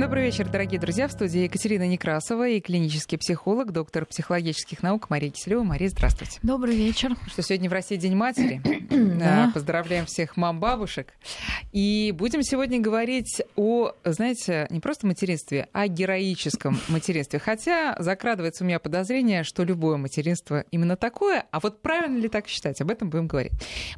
Добрый вечер, дорогие друзья. В студии Екатерина Некрасова и клинический психолог, доктор психологических наук Мария Киселева. Мария, здравствуйте. Добрый вечер. Что сегодня в России День матери. Да. Поздравляем всех мам-бабушек. И будем сегодня говорить о, знаете, не просто материнстве, а героическом материнстве. Хотя закрадывается у меня подозрение, что любое материнство именно такое. А вот правильно ли так считать? Об этом будем говорить.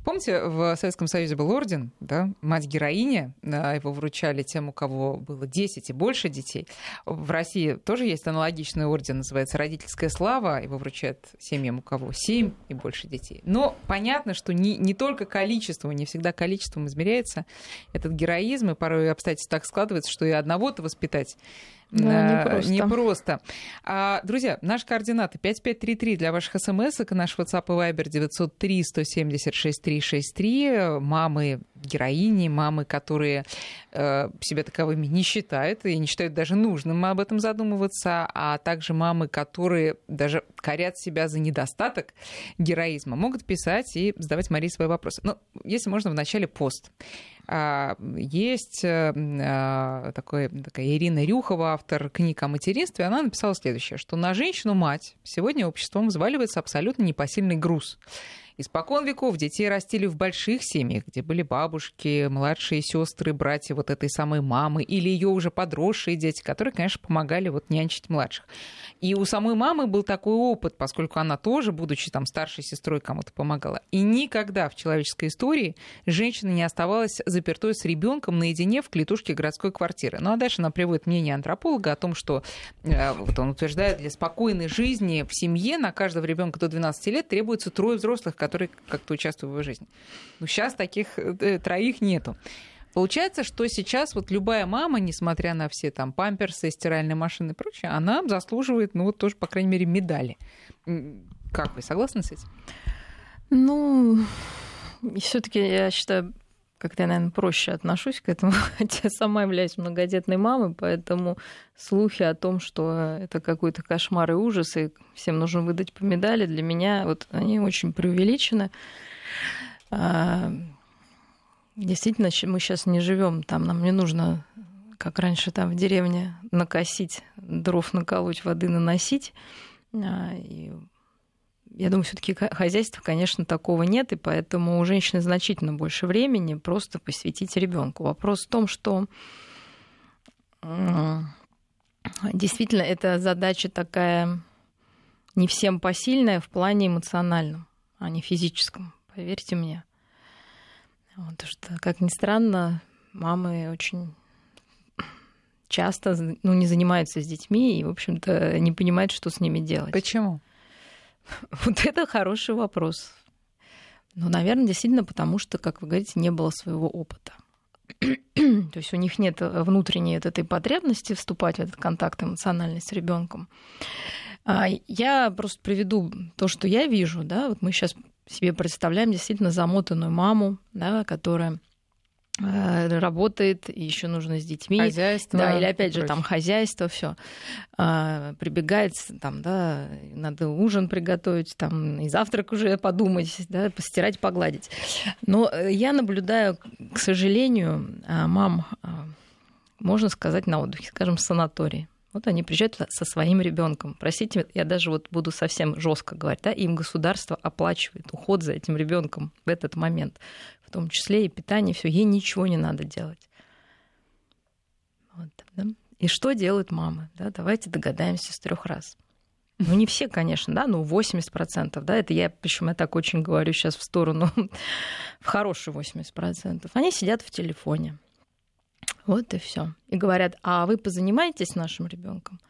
Помните, в Советском Союзе был орден, да, мать-героиня. Его вручали тем, у кого было 10 и больше детей. В России тоже есть аналогичный орден, называется «Родительская слава». Его вручают семьям, у кого 7 и больше детей. Но понятно, что не, не только количеством, не всегда количеством измеряется этот героизм, и порой обстоятельства так складываются, что и одного-то воспитать Да, э, непросто. непросто. А, друзья, наши координаты 5533 для ваших смс и наш WhatsApp и Viber 903 176 363. Мамы героини, мамы, которые э, себя таковыми не считают и не считают даже нужным об этом задумываться, а также мамы, которые даже корят себя за недостаток героизма, могут писать и задавать Марии свои вопросы. Ну, если можно, в начале пост. А, Есть э, а, такой, такая Ирина Рюхова, автор книг о материнстве, она написала следующее, что на женщину-мать сегодня обществом взваливается абсолютно непосильный груз. Испокон веков детей растили в больших семьях, где были бабушки, младшие сестры, братья вот этой самой мамы или ее уже подросшие дети, которые, конечно, помогали вот нянчить младших. И у самой мамы был такой опыт, поскольку она тоже, будучи там старшей сестрой, кому-то помогала. И никогда в человеческой истории женщина не оставалась запертой с ребенком наедине в клетушке городской квартиры. Ну а дальше она приводит мнение антрополога о том, что э, вот он утверждает, для спокойной жизни в семье на каждого ребенка до 12 лет требуется трое взрослых, которые как-то участвуют в его жизни. Но сейчас таких э, троих нету. Получается, что сейчас вот любая мама, несмотря на все там памперсы, стиральные машины и прочее, она заслуживает, ну вот тоже, по крайней мере, медали. Как вы, согласны с этим? Ну, все-таки я считаю, как-то я, наверное, проще отношусь к этому, хотя сама являюсь многодетной мамой, поэтому слухи о том, что это какой-то кошмар и ужас, и всем нужно выдать по медали, для меня вот они очень преувеличены. А, Действительно, мы сейчас не живем там, нам не нужно, как раньше там в деревне, накосить, дров наколоть, воды наносить. А, и я думаю, все-таки хозяйства, конечно, такого нет, и поэтому у женщины значительно больше времени просто посвятить ребенку. Вопрос в том, что действительно эта задача такая не всем посильная в плане эмоциональном, а не физическом, поверьте мне. Потому что, как ни странно, мамы очень часто ну, не занимаются с детьми и, в общем-то, не понимают, что с ними делать. Почему? Вот это хороший вопрос. Ну, наверное, действительно, потому что, как вы говорите, не было своего опыта. То есть у них нет внутренней вот этой потребности вступать в этот контакт эмоциональный с ребенком. Я просто приведу то, что я вижу. Да? Вот мы сейчас себе представляем действительно замотанную маму, да, которая э, работает, и еще нужно с детьми. Хозяйство. Да, или опять же там хозяйство, все. Прибегает, там, да, надо ужин приготовить, там, и завтрак уже подумать, да, постирать, погладить. Но э, я наблюдаю, к сожалению, а, мам, а, можно сказать, на отдыхе, скажем, в санатории. Вот они приезжают со своим ребенком. Простите, я даже вот буду совсем жестко говорить, да, им государство оплачивает уход за этим ребенком в этот момент, в том числе и питание, все, ей ничего не надо делать. Вот, да? И что делают мамы? Да? Давайте догадаемся с трех раз. Ну, не все, конечно, да, но 80%, да, это я, причем я так очень говорю сейчас в сторону, в хорошие 80%. Они сидят в телефоне. Вот и все. И говорят, а вы позанимаетесь нашим ребенком?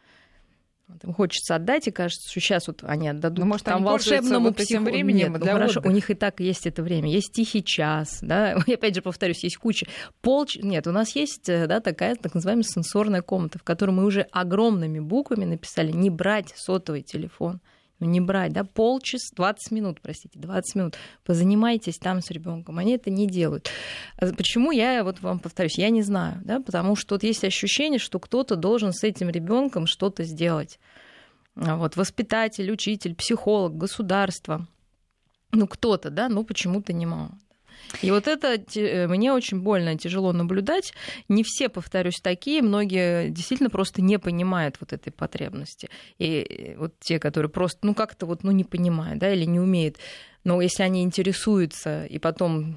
Вот им хочется отдать, и кажется, что сейчас вот они отдадут Ну, может, там они волшебному вот психо- временем Нет, ну, для хорошо, отдыха. у них и так есть это время. Есть тихий час, да. И опять же повторюсь, есть куча пол. Нет, у нас есть, э, да, такая так называемая сенсорная комната, в которой мы уже огромными буквами написали не брать сотовый телефон. Ну, не брать, да, полчаса, 20 минут, простите, 20 минут. Позанимайтесь там с ребенком. Они это не делают. А Почему я вот вам повторюсь, я не знаю, да, потому что вот есть ощущение, что кто-то должен с этим ребенком что-то сделать. А Вот, воспитатель, учитель, психолог, государство. ну, кто-то, да, но почему-то не мама. И вот это э, мне очень больно, тяжело наблюдать. Не все, повторюсь, такие. Многие действительно просто не понимают вот этой потребности. И э, вот те, которые просто, ну, как-то вот, ну, не понимают, да, или не умеют. Но если они интересуются и потом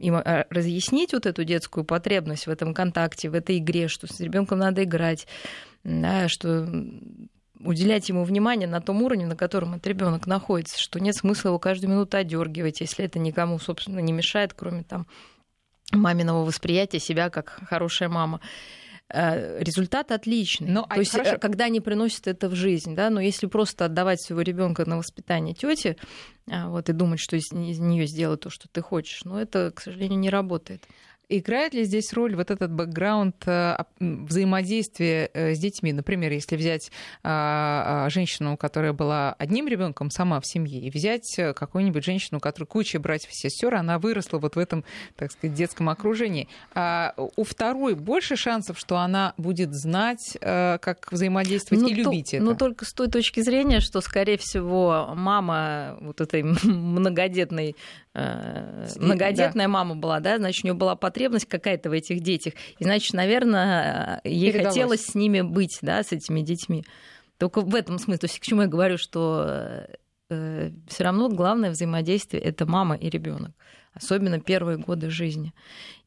им а, разъяснить вот эту детскую потребность в этом контакте, в этой игре, что с ребенком надо играть, да, что уделять ему внимание на том уровне, на котором этот ребенок находится, что нет смысла его каждую минуту одергивать, если это никому, собственно, не мешает, кроме там маминого восприятия себя как хорошая мама. Э, результат отличный. Но, ну, а То есть, хорошо. когда они приносят это в жизнь, да, но если просто отдавать своего ребенка на воспитание тети, а, вот и думать, что из, из нее сделать то, что ты хочешь, но ну, это, к сожалению, не работает. Играет ли здесь роль вот этот бэкграунд э, взаимодействия э, с детьми? Например, если взять а, а, женщину, которая была одним ребенком сама в семье, и взять э, какую-нибудь женщину, у которой куча братьев и сестер, она выросла вот в этом, так сказать, детском окружении. А у второй больше шансов, что она будет знать, как взаимодействовать ну, и любить то, это? Ну, только с той точки зрения, что, скорее всего, мама вот этой многодетной многодетная да. мама была, да, значит, у нее была потребность какая-то в этих детях, и, значит, наверное, ей Передалось. хотелось с ними быть, да, с этими детьми. Только в этом смысле, то есть к чему я говорю, что э, все равно главное взаимодействие это мама и ребенок, особенно первые годы жизни.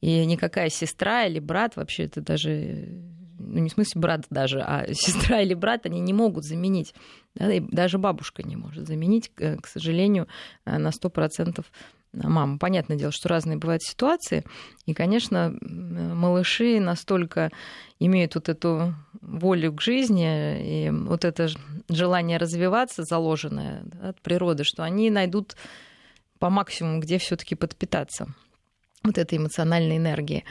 И никакая сестра или брат вообще это даже ну не в смысле брат даже, а сестра или брат, они не могут заменить. Да, и даже бабушка не может заменить, к сожалению, на 100% маму. Понятное дело, что разные бывают ситуации. И, конечно, малыши настолько имеют вот эту волю к жизни и вот это желание развиваться, заложенное от природы, что они найдут по максимуму, где все-таки подпитаться вот этой эмоциональной энергии.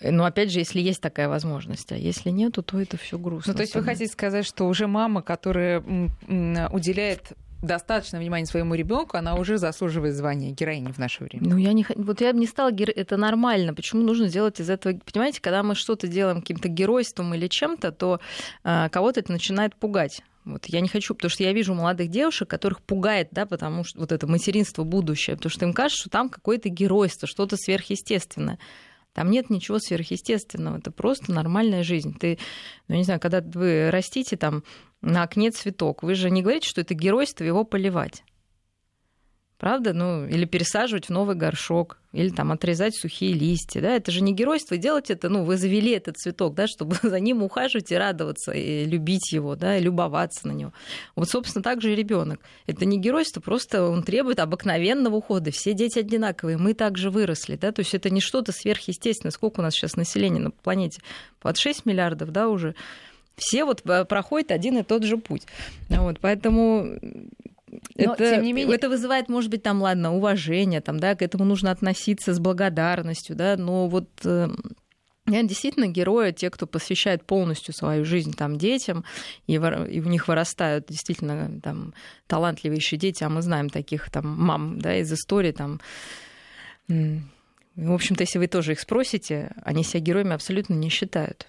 Но опять же, если есть такая возможность, а если нету, то это все грустно. Ну, то есть вы хотите сказать, что уже мама, которая уделяет достаточно внимания своему ребенку, она уже заслуживает звания героини в наше время. Ну, я не, вот я бы не стала геро... это нормально. Почему нужно делать из этого? Понимаете, когда мы что-то делаем каким-то геройством или чем-то, то а, кого-то это начинает пугать. Вот я не хочу, потому что я вижу молодых девушек, которых пугает, да, потому что вот это материнство будущее, потому что им кажется, что там какое-то геройство, что-то сверхъестественное. Там нет ничего сверхъестественного, это просто нормальная жизнь. Ты, ну, не знаю, когда вы растите там на окне цветок, вы же не говорите, что это геройство его поливать. Правда? Ну, или пересаживать в новый горшок, или там отрезать сухие листья. Да? Это же не геройство. Делать это, ну, вы завели этот цветок, да, чтобы за ним ухаживать и радоваться, и любить его, да, и любоваться на него. Вот, собственно, так же и ребенок. Это не геройство, просто он требует обыкновенного ухода. Все дети одинаковые, мы также выросли. Да? То есть это не что-то сверхъестественное. Сколько у нас сейчас населения на планете? Под 6 миллиардов, да, уже все вот э, проходят один и тот же путь. Вот, поэтому но, это, тем не менее... это вызывает, может быть, там, ладно, уважение, там, да, к этому нужно относиться с благодарностью, да, но вот э, я действительно герои, те, кто посвящает полностью свою жизнь там детям, и, и у них вырастают действительно там талантливейшие дети, а мы знаем таких там мам, да, из истории там. В общем-то, если вы тоже их спросите, они себя героями абсолютно не считают.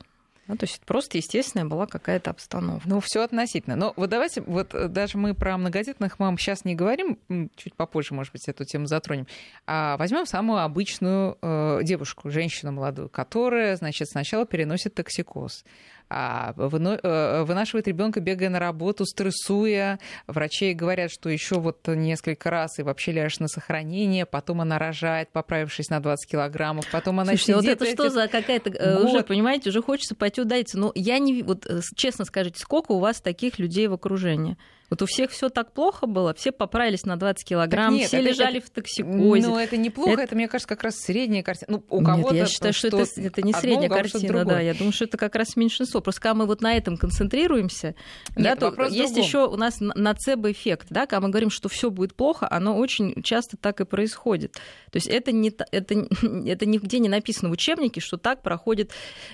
Ну, то есть просто естественная была какая-то обстановка. Ну, все относительно. Но вот давайте, вот э, даже мы про многодетных мам сейчас не говорим, чуть попозже, может быть, эту тему затронем, а возьмем самую обычную э, девушку, женщину молодую, которая, значит, сначала переносит токсикоз а, э, вынашивает ребенка, бегая на работу, стрессуя. Врачи говорят, что еще вот несколько раз и вообще ляжешь на сохранение, потом она рожает, поправившись на 20 килограммов, потом она Слушайте, сидит... вот это что за какая-то... Э, год. Уже, понимаете, уже хочется пойти удавиться. Но я не... Вот э, честно скажите, сколько у вас таких людей в окружении? Вот у всех все так плохо было, все поправились на 20 килограмм, нет, все это, лежали это, в токсикозе. Ну, это неплохо, это... это, мне кажется, как раз средняя картина. Ну, у кого-то Нет, я считаю, что, что это, это не средняя одно, картина, да. Я думаю, что это как раз меньшинство. Просто когда мы вот на этом концентрируемся, нет, да, то есть еще у нас нацебо-эффект, да, когда мы говорим, что все будет плохо, оно очень часто так и происходит. То есть это, не, это, это нигде не написано в учебнике, что так проходит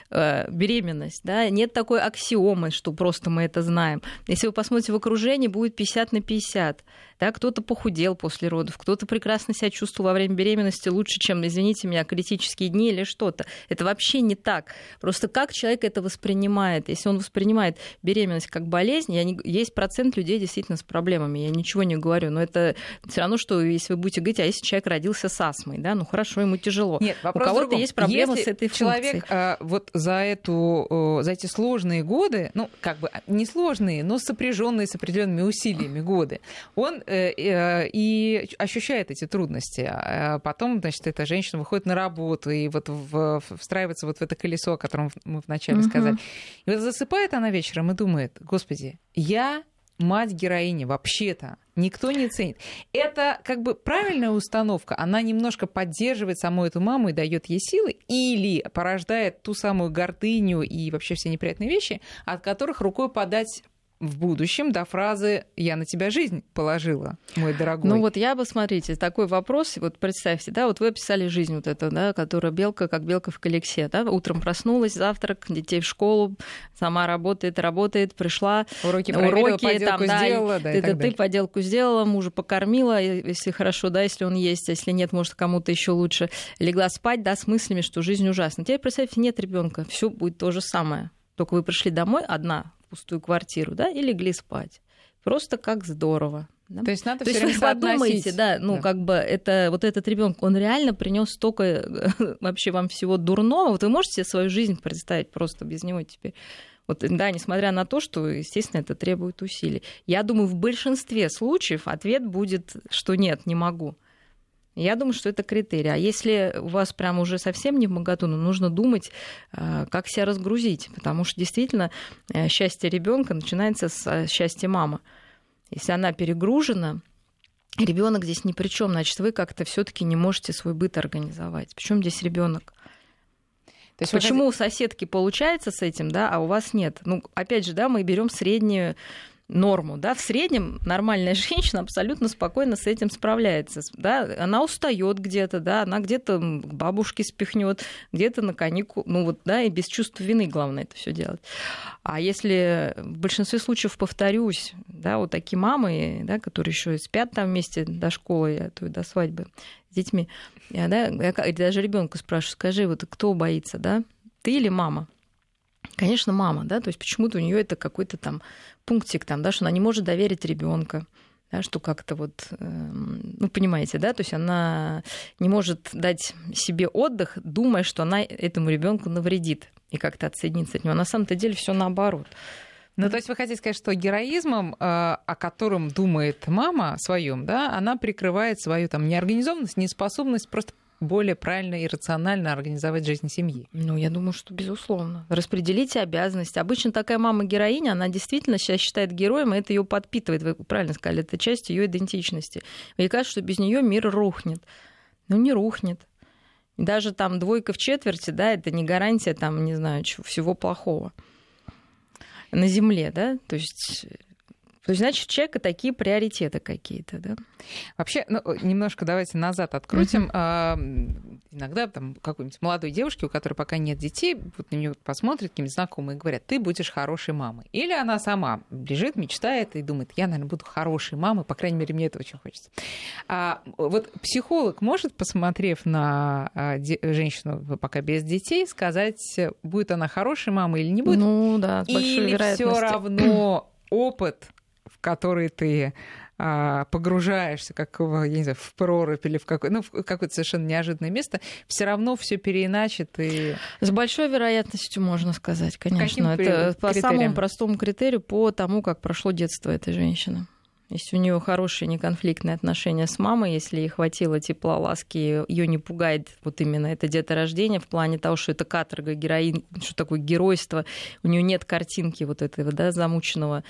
э, беременность. Да? Нет такой аксиомы, что просто мы это знаем. Если вы посмотрите в окружении, будет 50 на 50. Да, кто-то похудел после родов, кто-то прекрасно себя чувствовал во время беременности лучше, чем, извините меня, критические дни или что-то. Это вообще не так. Просто как человек это воспринимает? Если он воспринимает беременность как болезнь, я не... есть процент людей действительно с проблемами, я ничего не говорю, но это все равно, что если вы будете говорить, а если человек родился с астмой, да, ну хорошо, ему тяжело. Нет, У кого-то есть проблемы если с этой человек функцией. вот за, эту, за эти сложные годы, ну, как бы не сложные, но сопряженные с определенными усилиями годы, он и ощущает эти трудности. А потом, значит, эта женщина выходит на работу и вот в, встраивается вот в это колесо, о котором мы вначале Мгм. сказали. И вот засыпает она вечером и думает, господи, я мать героини вообще-то никто не ценит. Это как бы правильная установка, она немножко поддерживает саму эту маму и дает ей силы, или порождает ту самую гордыню и вообще все неприятные вещи, от которых рукой подать в будущем до фразы «я на тебя жизнь положила, мой дорогой». Ну вот я бы, смотрите, такой вопрос, вот представьте, да, вот вы описали жизнь вот эту, да, которая белка, как белка в колесе, да, утром проснулась, завтрак, детей в школу, сама работает, работает, пришла, уроки проверила, уроки, там, да, сделала, да, и ты, так ты далее. поделку сделала, мужа покормила, если хорошо, да, если он есть, а если нет, может, кому-то еще лучше. Легла спать, да, с мыслями, что жизнь ужасна. Теперь представьте, нет ребенка, все будет то же самое. Только вы пришли домой одна пустую квартиру, да, и легли спать. Просто как здорово. да. То есть надо То все время подумайте, да, ну Да. как бы это вот этот ребенок, он реально принес столько э, вообще вам всего дурного. Вот вы можете себе свою жизнь представить просто без него теперь. Вот, да, несмотря на то, что, естественно, это требует усилий. Я думаю, в большинстве случаев ответ будет, что нет, не могу. Я думаю, что это критерий. А если у вас прям уже совсем не в моготу, ну, нужно думать, э, как себя разгрузить. Потому что действительно э, счастье ребенка начинается с э, счастья мамы. Если она перегружена, ребенок здесь ни при чем, значит, вы как-то все-таки не можете свой быт организовать. Причем здесь ребенок? То есть вы Почему у соседки получается с этим, да, а у вас нет? Ну, опять же, да, мы берем среднюю норму, да, в среднем нормальная женщина абсолютно спокойно с этим справляется, да, она устает где-то, да, она где-то к бабушке спихнет, где-то на каникул, ну вот, да, и без чувства вины главное это все делать. А если в большинстве случаев, повторюсь, да, вот такие мамы, да, которые еще спят там вместе до школы, а то и до свадьбы с детьми, я, да, я даже ребенка спрашиваю, скажи, вот кто боится, да, ты или мама? Конечно, мама, да, то есть почему-то у нее это какой-то там пунктик там, да, что она не может доверить ребенка, да, что как-то вот, эм, ну, понимаете, да, то есть она не может дать себе отдых, думая, что она этому ребенку навредит и как-то отсоединиться от него. А на самом-то деле все наоборот. Ну, то есть вы хотите сказать, что героизмом, э, о котором думает мама своем, да, она прикрывает свою там неорганизованность, неспособность просто более правильно и рационально организовать жизнь семьи. Ну, я думаю, что безусловно. Распределите обязанности. Обычно такая мама-героиня, она действительно себя считает героем, и это ее подпитывает. Вы правильно сказали, это часть ее идентичности. Ей кажется, что без нее мир рухнет. Ну, не рухнет. Даже там двойка в четверти, да, это не гарантия, там, не знаю, чего- всего плохого на земле, да, то есть то есть, значит, у человека такие приоритеты какие-то, да? Вообще, ну, немножко давайте назад открутим. А, иногда там какой-нибудь молодой девушке, у которой пока нет детей, вот на нее посмотрят какие-нибудь знакомые и говорят, ты будешь хорошей мамой. Или она сама лежит, мечтает и думает, я, наверное, буду хорошей мамой, по крайней мере, мне это очень хочется. А, вот психолог может, посмотрев на а, женщину пока без детей, сказать, будет она хорошей мамой или не будет? Ну да, с большой Или все равно опыт, в который ты а, погружаешься, как в, я не знаю, в прорубь или в, какое, ну, в какое-то совершенно неожиданное место, все равно все переиначит и С большой вероятностью можно сказать, конечно. каким Это по критериям? самому простому критерию, по тому, как прошло детство этой женщины. Если у нее хорошие неконфликтные отношения с мамой, если ей хватило тепла, ласки, ее не пугает вот именно это деторождение в плане того, что это каторга, героин, что такое геройство, у нее нет картинки вот этого, да, замученного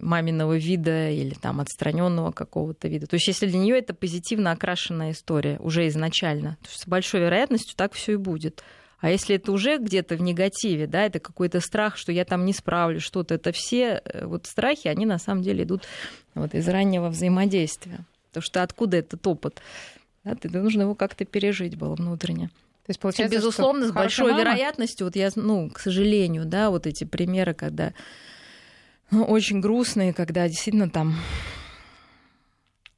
маминого вида или там отстраненного какого-то вида. То есть если для нее это позитивно окрашенная история уже изначально, то с большой вероятностью так все и будет. А если это уже где-то в негативе, да, это какой-то страх, что я там не справлюсь, что-то, это все э, вот страхи, они на самом деле идут вот из раннего взаимодействия. Потому что откуда этот опыт? Да, ты, нужно его как-то пережить было внутренне. То есть И, получается, безусловно, что с большой мама- вероятностью, вот я, ну, к сожалению, да, вот эти примеры, когда очень грустные, когда действительно там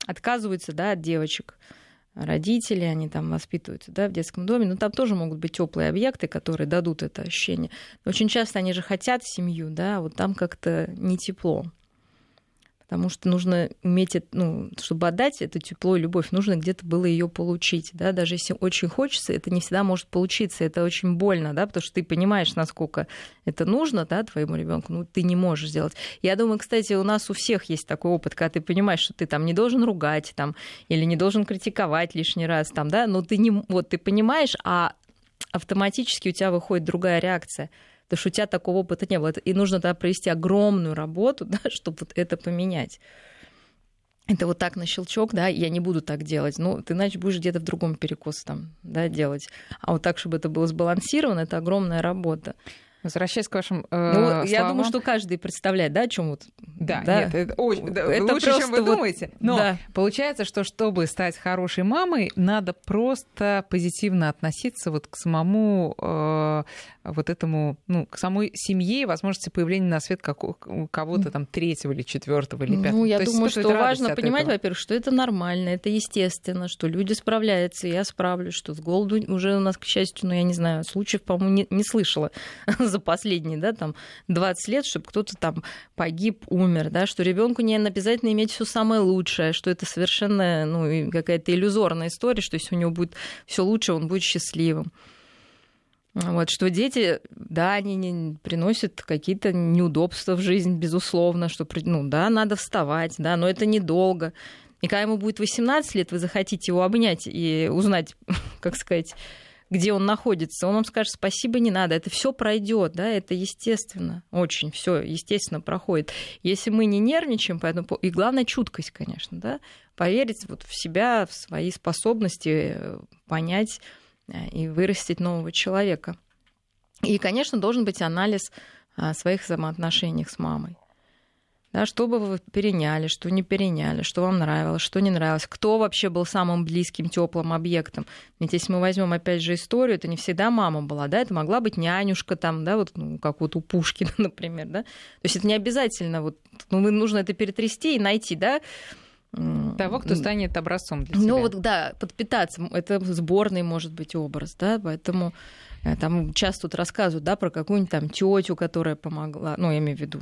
отказываются да, от девочек. Родители, они там воспитываются да, в детском доме, но там тоже могут быть теплые объекты, которые дадут это ощущение. Но очень часто они же хотят семью, да, а вот там как-то не тепло потому что нужно уметь, ну, чтобы отдать это тепло и любовь, нужно где-то было ее получить, да, даже если очень хочется, это не всегда может получиться, это очень больно, да, потому что ты понимаешь, насколько это нужно, да, твоему ребенку, ну, ты не можешь сделать. Я думаю, кстати, у нас у всех есть такой опыт, когда ты понимаешь, что ты там не должен ругать, там, или не должен критиковать лишний раз, там, да, но ты не, вот, ты понимаешь, а автоматически у тебя выходит другая реакция – у тебя такого опыта не было. И нужно тогда провести огромную работу, да, чтобы вот это поменять. Это вот так на щелчок, да, я не буду так делать. Ну, ты иначе будешь где-то в другом перекосе там, да, делать. А вот так, чтобы это было сбалансировано, это огромная работа. Возвращаясь к вашим э, ну, словам. Я думаю, что каждый представляет, да, о чем вот. Да, да, нет, это, очень, это лучше, чем вы вот, думаете. Но да. получается, что чтобы стать хорошей мамой, надо просто позитивно относиться вот к самому э, вот этому, ну, к самой семье и возможности появления на свет кого-то там третьего или четвертого или пятого. Ну, я То думаю, что важно понимать, во-первых, что это нормально, это естественно, что люди справляются, я справлюсь, что с голоду уже у нас, к счастью, ну, я не знаю, случаев, по-моему, не, не слышала за последние, да, там 20 лет, чтобы кто-то там погиб, умер, да, что ребенку не обязательно иметь все самое лучшее, что это совершенно, ну, какая-то иллюзорная история, что если у него будет все лучше, он будет счастливым. Вот, что дети, да, они не приносят какие-то неудобства в жизнь, безусловно, что, ну, да, надо вставать, да, но это недолго. И когда ему будет 18 лет, вы захотите его обнять и узнать, как сказать, где он находится, он вам скажет, спасибо, не надо, это все пройдет, да, это естественно, очень все естественно проходит. Если мы не нервничаем, поэтому и главное чуткость, конечно, да, поверить вот в себя, в свои способности, э, понять э, и вырастить нового человека. И, конечно, должен быть анализ а, своих взаимоотношений с мамой да, что бы вы переняли, что не переняли, что вам нравилось, что не нравилось, кто вообще был самым близким, теплым объектом. Ведь если мы возьмем опять же историю, это не всегда мама была, да, это могла быть нянюшка там, да, вот ну, как вот у Пушкина, например, да. То есть это не обязательно, вот, ну, нужно это перетрясти и найти, да, того, кто станет образцом для ну, тебя. Ну вот, да, подпитаться. Это сборный может быть образ, да, поэтому э, там часто тут рассказывают, да, про какую-нибудь там тетю, которая помогла, ну, я имею в виду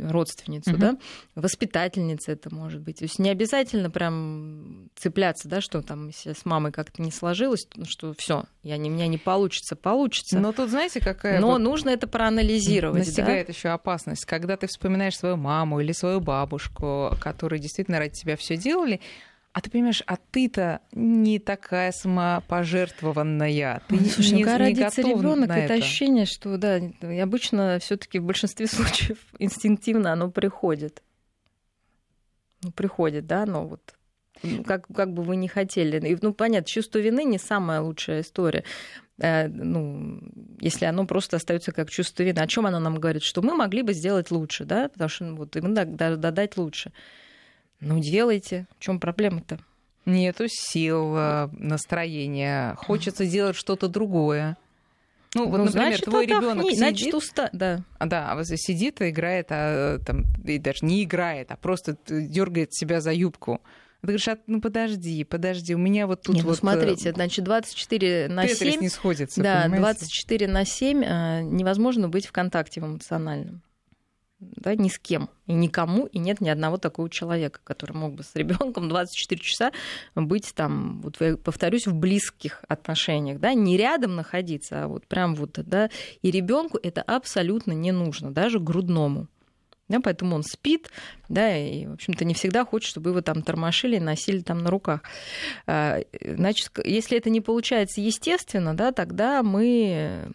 родственницу, угу. да, воспитательница это может быть. То есть не обязательно прям цепляться, да, что там с мамой как-то не сложилось, ну, что все, я не, меня не получится, получится. Но тут знаете, какая... Но вот нужно это проанализировать. Настигает да? еще опасность, когда ты вспоминаешь свою маму или свою бабушку, которые действительно ради тебя все делали, а ты понимаешь, а ты-то не такая самопожертвованная. Ты Слушай, не, ну, когда не родится ребенок, это, это ощущение, что да, обычно все-таки в большинстве случаев инстинктивно оно приходит. Ну, приходит, да, но вот как, как бы вы не хотели. И, ну, понятно, чувство вины не самая лучшая история. Э, ну, если оно просто остается как чувство вины. О чем оно нам говорит? Что мы могли бы сделать лучше, да, потому что ну, вот, им додать лучше. Ну, делайте. В чем проблема-то? Нету сил, э, настроения. Хочется делать что-то другое. Ну, вот, ну, например, значит, твой ребенок сидит, значит, уста... да. Да, а сидит и играет, а там, и даже не играет, а просто дергает себя за юбку. Ты говоришь, а, ну подожди, подожди, у меня вот тут Нет, вот... Ну, смотрите, значит, 24 на 7... не сходится, Да, понимаете? 24 на 7 э, невозможно быть в контакте в эмоциональном да, ни с кем и никому, и нет ни одного такого человека, который мог бы с ребенком 24 часа быть там, вот повторюсь, в близких отношениях, да, не рядом находиться, а вот прям вот, да, и ребенку это абсолютно не нужно, даже грудному. Да, поэтому он спит, да, и, в общем-то, не всегда хочет, чтобы его там тормошили носили там на руках. А, значит, если это не получается естественно, да, тогда мы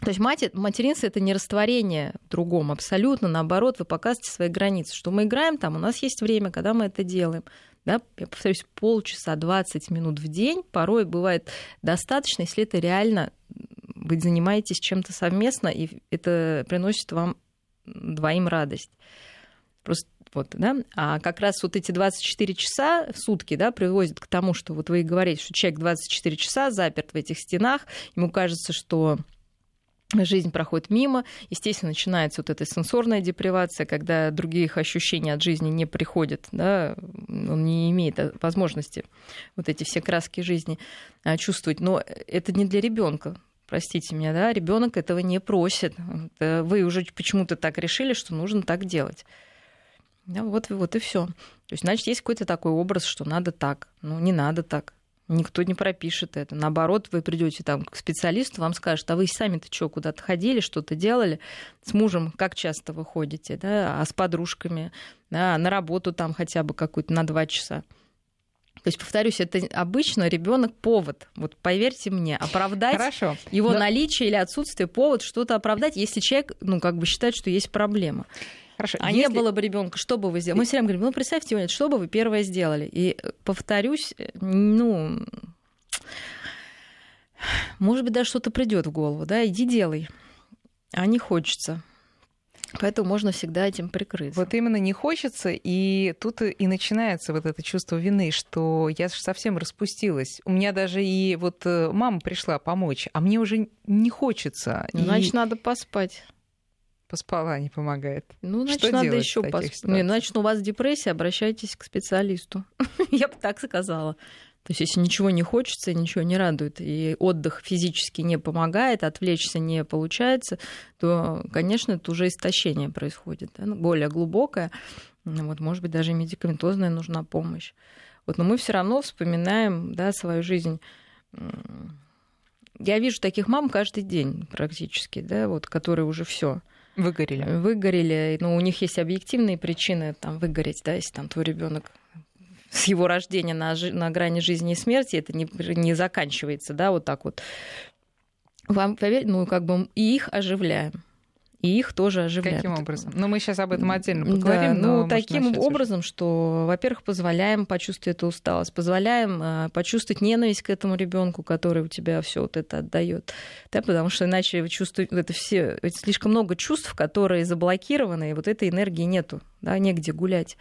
то есть мать, материнство это не растворение в другом, абсолютно наоборот, вы показываете свои границы, что мы играем там, у нас есть время, когда мы это делаем. Да, я повторюсь, полчаса, 20 минут в день порой бывает достаточно, если это реально вы занимаетесь чем-то совместно, и это приносит вам двоим радость. Просто вот, да? А как раз вот эти 24 часа в сутки да, приводят к тому, что вот вы говорите, что человек 24 часа заперт в этих стенах, ему кажется, что жизнь проходит мимо, естественно, начинается вот эта сенсорная депривация, когда других ощущений от жизни не приходят, да, он не имеет возможности вот эти все краски жизни а, чувствовать, но это не для ребенка, простите меня, да, ребенок этого не просит, вы уже почему-то так решили, что нужно так делать. Да, вот, вот и все. То есть, значит, есть какой-то такой образ, что надо так. Ну, не надо так. Никто не пропишет это. Наоборот, вы придете там к специалисту, вам скажут, а вы сами-то что, куда-то ходили, что-то делали? С мужем как часто вы ходите, да? А с подружками? Да? На работу там хотя бы какую-то на два часа. То есть, повторюсь, это обычно ребенок повод. Вот поверьте мне, оправдать Хорошо. его Но... наличие или отсутствие повод что-то оправдать, если человек, ну, как бы считает, что есть проблема. Хорошо. А если... не было бы ребенка, что бы вы сделали? Мы все время говорим, ну представьте, что бы вы первое сделали? И повторюсь, э, ну, может быть, даже что-то придет в голову, да, иди делай. А не хочется. Поэтому можно всегда этим прикрыть. Вот именно не хочется, и тут и начинается вот это чувство вины, что я совсем распустилась. У меня даже и вот э, мама пришла помочь, а мне уже не хочется. Значит, и... надо поспать. Поспала не помогает. Ну, значит, что надо еще поспать. Ну, значит, у вас депрессия, обращайтесь к специалисту. Я бы так сказала. То есть, если ничего не хочется, ничего не радует, и отдых физически не помогает, отвлечься не получается, то, конечно, это уже истощение происходит, да? Ну, более глубокое. Вот, может быть, даже медикаментозная нужна помощь. Вот, но мы все равно вспоминаем да, свою жизнь. Я вижу таких мам каждый день практически, да, вот, которые уже все Выгорели. Выгорели. Ну, у них есть объективные причины там выгореть, да, если там твой ребенок с его рождения на, на грани жизни и смерти, это не, не заканчивается, да, вот так вот. Вам поверьте, ну, как бы и их оживляем и их тоже оживляем. Каким образом? Ну, мы сейчас об этом отдельно поговорим. Да, ну, таким образом, уже. что, во-первых, позволяем почувствовать эту усталость, позволяем э, почувствовать ненависть к этому ребенку, который у тебя все вот это отдает. Да, потому что иначе чувствуете, это все, слишком много чувств, которые заблокированы, и вот этой энергии нету, да, негде гулять.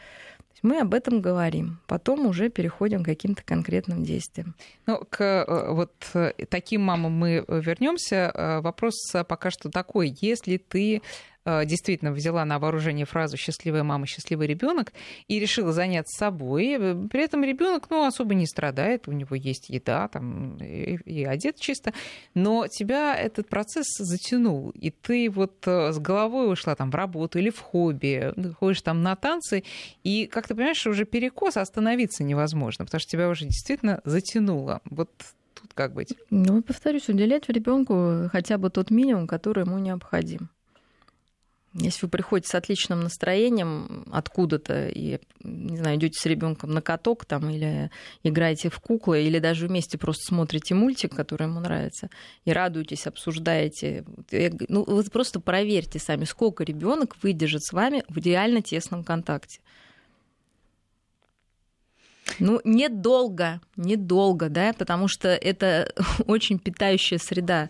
Мы об этом говорим, потом уже переходим к каким-то конкретным действиям. Ну, к э, вот э, таким мамам мы вернемся. Э, вопрос пока что такой: если ты действительно взяла на вооружение фразу «счастливая мама, счастливый ребенок» и решила заняться собой. Э, при этом ребенок ну, особо не страдает, у него есть еда там, и, и одет чисто, но тебя этот процесс затянул, и ты вот э, с головой ушла там в работу или в хобби, ходишь там на танцы, и, как ты понимаешь, уже перекос остановиться невозможно, потому что тебя уже действительно затянуло. Вот тут как быть? Ну, повторюсь, уделять ребенку хотя бы тот минимум, который ему необходим. Если вы приходите с отличным настроением откуда-то и, не знаю, идете с ребенком на каток там или играете в куклы, или даже вместе просто смотрите мультик, который ему нравится, и радуетесь, обсуждаете, ну, вы просто проверьте сами, сколько ребенок выдержит с вами в идеально тесном контакте. Ну, недолго, недолго, да, потому что это очень питающая среда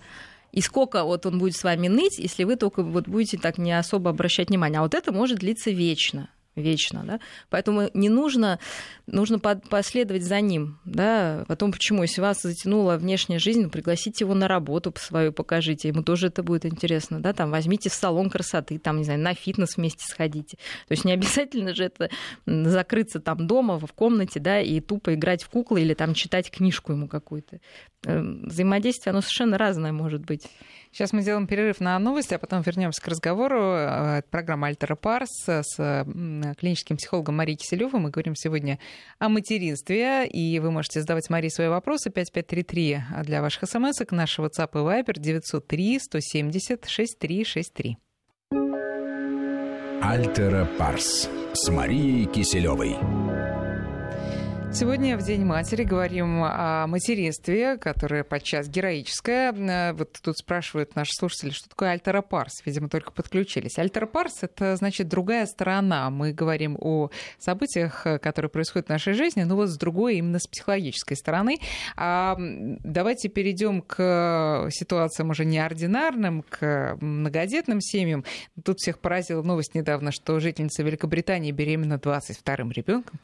и сколько вот он будет с вами ныть, если вы только вот будете так не особо обращать внимание. А вот это может длиться вечно вечно, да, поэтому не нужно, нужно последовать за ним, да, потом почему, если вас затянула внешняя жизнь, пригласите его на работу свою, покажите, ему тоже это будет интересно, да, там возьмите в салон красоты, там, не знаю, на фитнес вместе сходите, то есть не обязательно же это закрыться там дома, в комнате, да, и тупо играть в куклы или там читать книжку ему какую-то. Эм, взаимодействие, оно совершенно разное может быть. Сейчас мы сделаем перерыв на новости, а потом вернемся к разговору. Это программа «Альтера Парс» с клиническим психологом Марией Киселевой. Мы говорим сегодня о материнстве, и вы можете задавать Марии свои вопросы. 5533 для ваших смс -ок. Наш WhatsApp и Viber 903 170 6363. «Альтера Парс» с Марией Киселевой. Сегодня в День матери говорим о материнстве, которое подчас героическое. Э, вот тут спрашивают наши слушатели, что такое альтеропарс. Видимо, только подключились. Альтеропарс — это, значит, другая сторона. Мы говорим о событиях, которые происходят в нашей жизни, но вот с другой, именно с психологической стороны. А давайте перейдем к ситуациям уже неординарным, к многодетным семьям. Тут всех поразила новость недавно, что жительница Великобритании беременна 22-м ребенком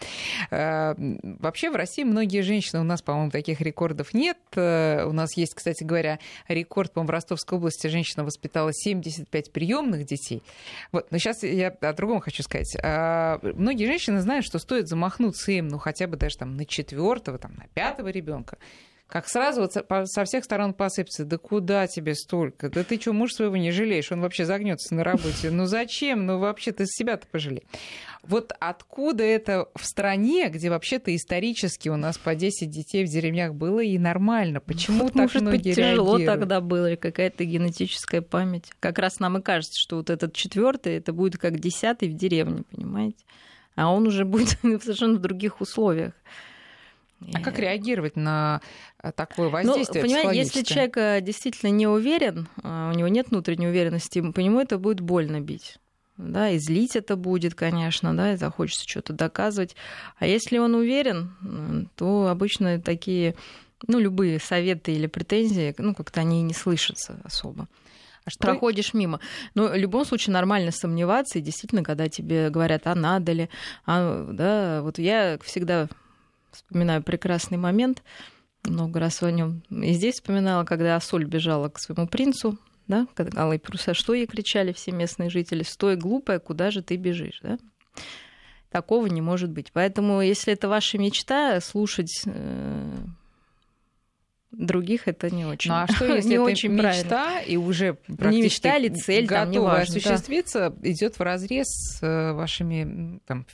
э, вообще в России многие женщины, у нас, по-моему, таких рекордов нет. Э, у нас есть, кстати говоря, рекорд, по-моему, в Ростовской области женщина воспитала 75 приемных детей. Вот, но сейчас я о другом хочу сказать. А, многие женщины знают, что стоит замахнуться им, ну, хотя бы даже там на четвертого, там, на пятого ребенка как сразу вот со всех сторон посыпется, да куда тебе столько? Да ты что, муж своего не жалеешь? Он вообще загнется на работе. Ну зачем? Ну вообще ты себя-то пожалей. Вот откуда это в стране, где вообще-то исторически у нас по 10 детей в деревнях было и нормально? Почему вот, так может многие быть, тяжело реагируют? тогда было, или какая-то генетическая память. Как раз нам и кажется, что вот этот четвертый это будет как десятый в деревне, понимаете? А он уже будет совершенно в других условиях. А как реагировать на э, такое ну, воздействие? Ну, понимаете, если человек э, действительно не уверен, э, у него нет внутренней уверенности, по нему это будет больно бить. Да, и злить это будет, конечно, да, и захочется что-то доказывать. А если он уверен, то обычно такие, ну, любые советы или претензии, ну, как-то они и не слышатся особо. А что проходишь мимо. Но в любом случае нормально сомневаться, и действительно, когда тебе говорят, а надо ли, а, да, вот я всегда вспоминаю прекрасный момент, много раз о нем и здесь вспоминала, когда Асоль бежала к своему принцу, да, когда паруса, что ей кричали все местные жители, стой, глупая, куда же ты бежишь, да? Такого не может быть. Поэтому, если это ваша мечта, слушать э, других это не очень. Ну а что если не это очень мечта правильно. и уже практически не мечта или цель, готова там, осуществиться, да. идет в разрез с э, вашими там,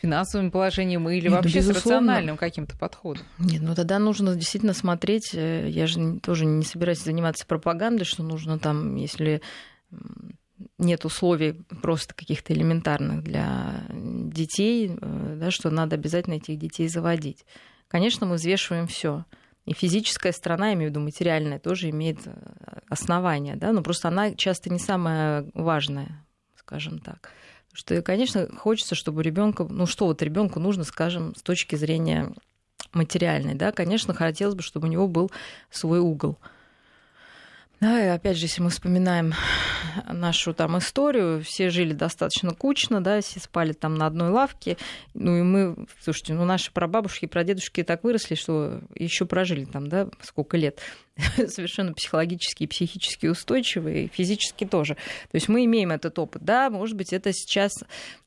финансовым положением или Нет, ну, вообще безусловно. с рациональным каким-то подходом? Нет, ну тогда нужно действительно смотреть. Э, я же тоже не собираюсь заниматься пропагандой, что нужно там, если нет условий просто каких-то элементарных для детей, э, да, что надо обязательно этих детей заводить. Конечно, мы взвешиваем все. И физическая сторона, я имею в виду материальная, тоже имеет э, основания, да, но просто она часто не самая важная, скажем так что, конечно, хочется, чтобы ребенка, ну что вот ребенку нужно, скажем, с точки зрения материальной, да, конечно, хотелось бы, чтобы у него был свой угол. Да, и опять же, если мы вспоминаем нашу там историю, все жили достаточно кучно, да, все спали там на одной лавке. Ну и мы, слушайте, ну наши прабабушки и прадедушки так выросли, что еще прожили там, да, сколько лет. совершенно психологически и психически устойчивые, и физически тоже. То есть мы имеем этот опыт. Да, может быть, это сейчас,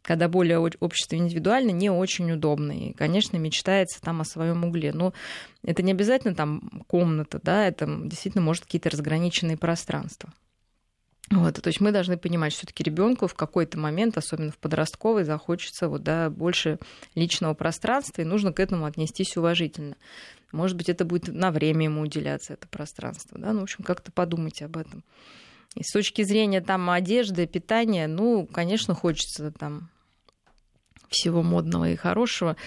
когда более общество индивидуально, не очень удобно. И, конечно, мечтается там о своем угле. Но это не обязательно там комната, да, это действительно может какие-то разграниченные пространства. Вот, то есть мы должны понимать, что все-таки ребенку в какой-то момент, особенно в подростковой, захочется вот, да, больше личного пространства, и нужно к этому отнестись уважительно. Может быть, это будет на время ему уделяться, это пространство. Да? Ну, в общем, как-то подумайте об этом. И с точки зрения там одежды, питания, ну, конечно, хочется там всего модного и хорошего,